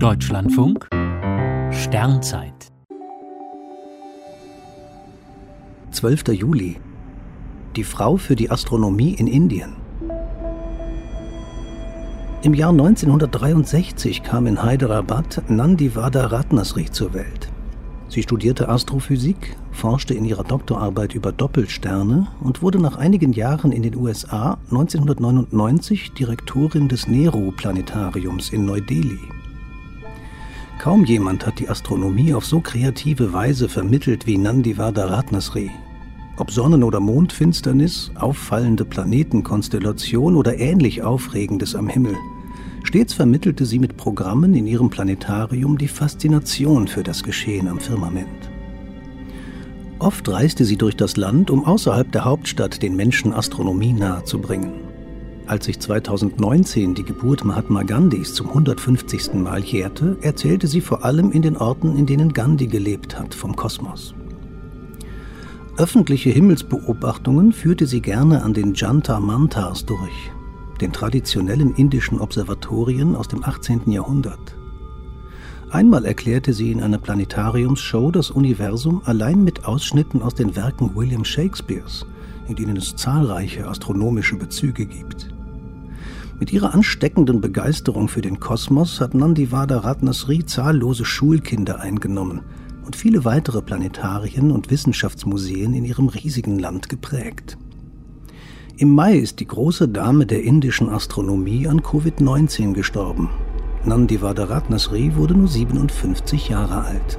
Deutschlandfunk Sternzeit 12. Juli Die Frau für die Astronomie in Indien Im Jahr 1963 kam in Hyderabad Nandivada Ratnasri zur Welt. Sie studierte Astrophysik, forschte in ihrer Doktorarbeit über Doppelsterne und wurde nach einigen Jahren in den USA 1999 Direktorin des Nehru-Planetariums in Neu-Delhi. Kaum jemand hat die Astronomie auf so kreative Weise vermittelt wie Nandivada Ratnasri. Ob Sonnen- oder Mondfinsternis, auffallende Planetenkonstellation oder ähnlich Aufregendes am Himmel – Stets vermittelte sie mit Programmen in ihrem Planetarium die Faszination für das Geschehen am Firmament. Oft reiste sie durch das Land, um außerhalb der Hauptstadt den Menschen Astronomie nahezubringen. Als sich 2019 die Geburt Mahatma Gandhis zum 150. Mal jährte, erzählte sie vor allem in den Orten, in denen Gandhi gelebt hat, vom Kosmos. Öffentliche Himmelsbeobachtungen führte sie gerne an den Jantar Mantars durch, den traditionellen indischen Observatorien aus dem 18. Jahrhundert. Einmal erklärte sie in einer Planetariumsshow das Universum allein mit Ausschnitten aus den Werken William Shakespeares, in denen es zahlreiche astronomische Bezüge gibt. Mit ihrer ansteckenden Begeisterung für den Kosmos hat Nandivada Ratnasri zahllose Schulkinder eingenommen und viele weitere Planetarien und Wissenschaftsmuseen in ihrem riesigen Land geprägt. Im Mai ist die große Dame der indischen Astronomie an Covid-19 gestorben. Nandivada Ratnasri wurde nur 57 Jahre alt.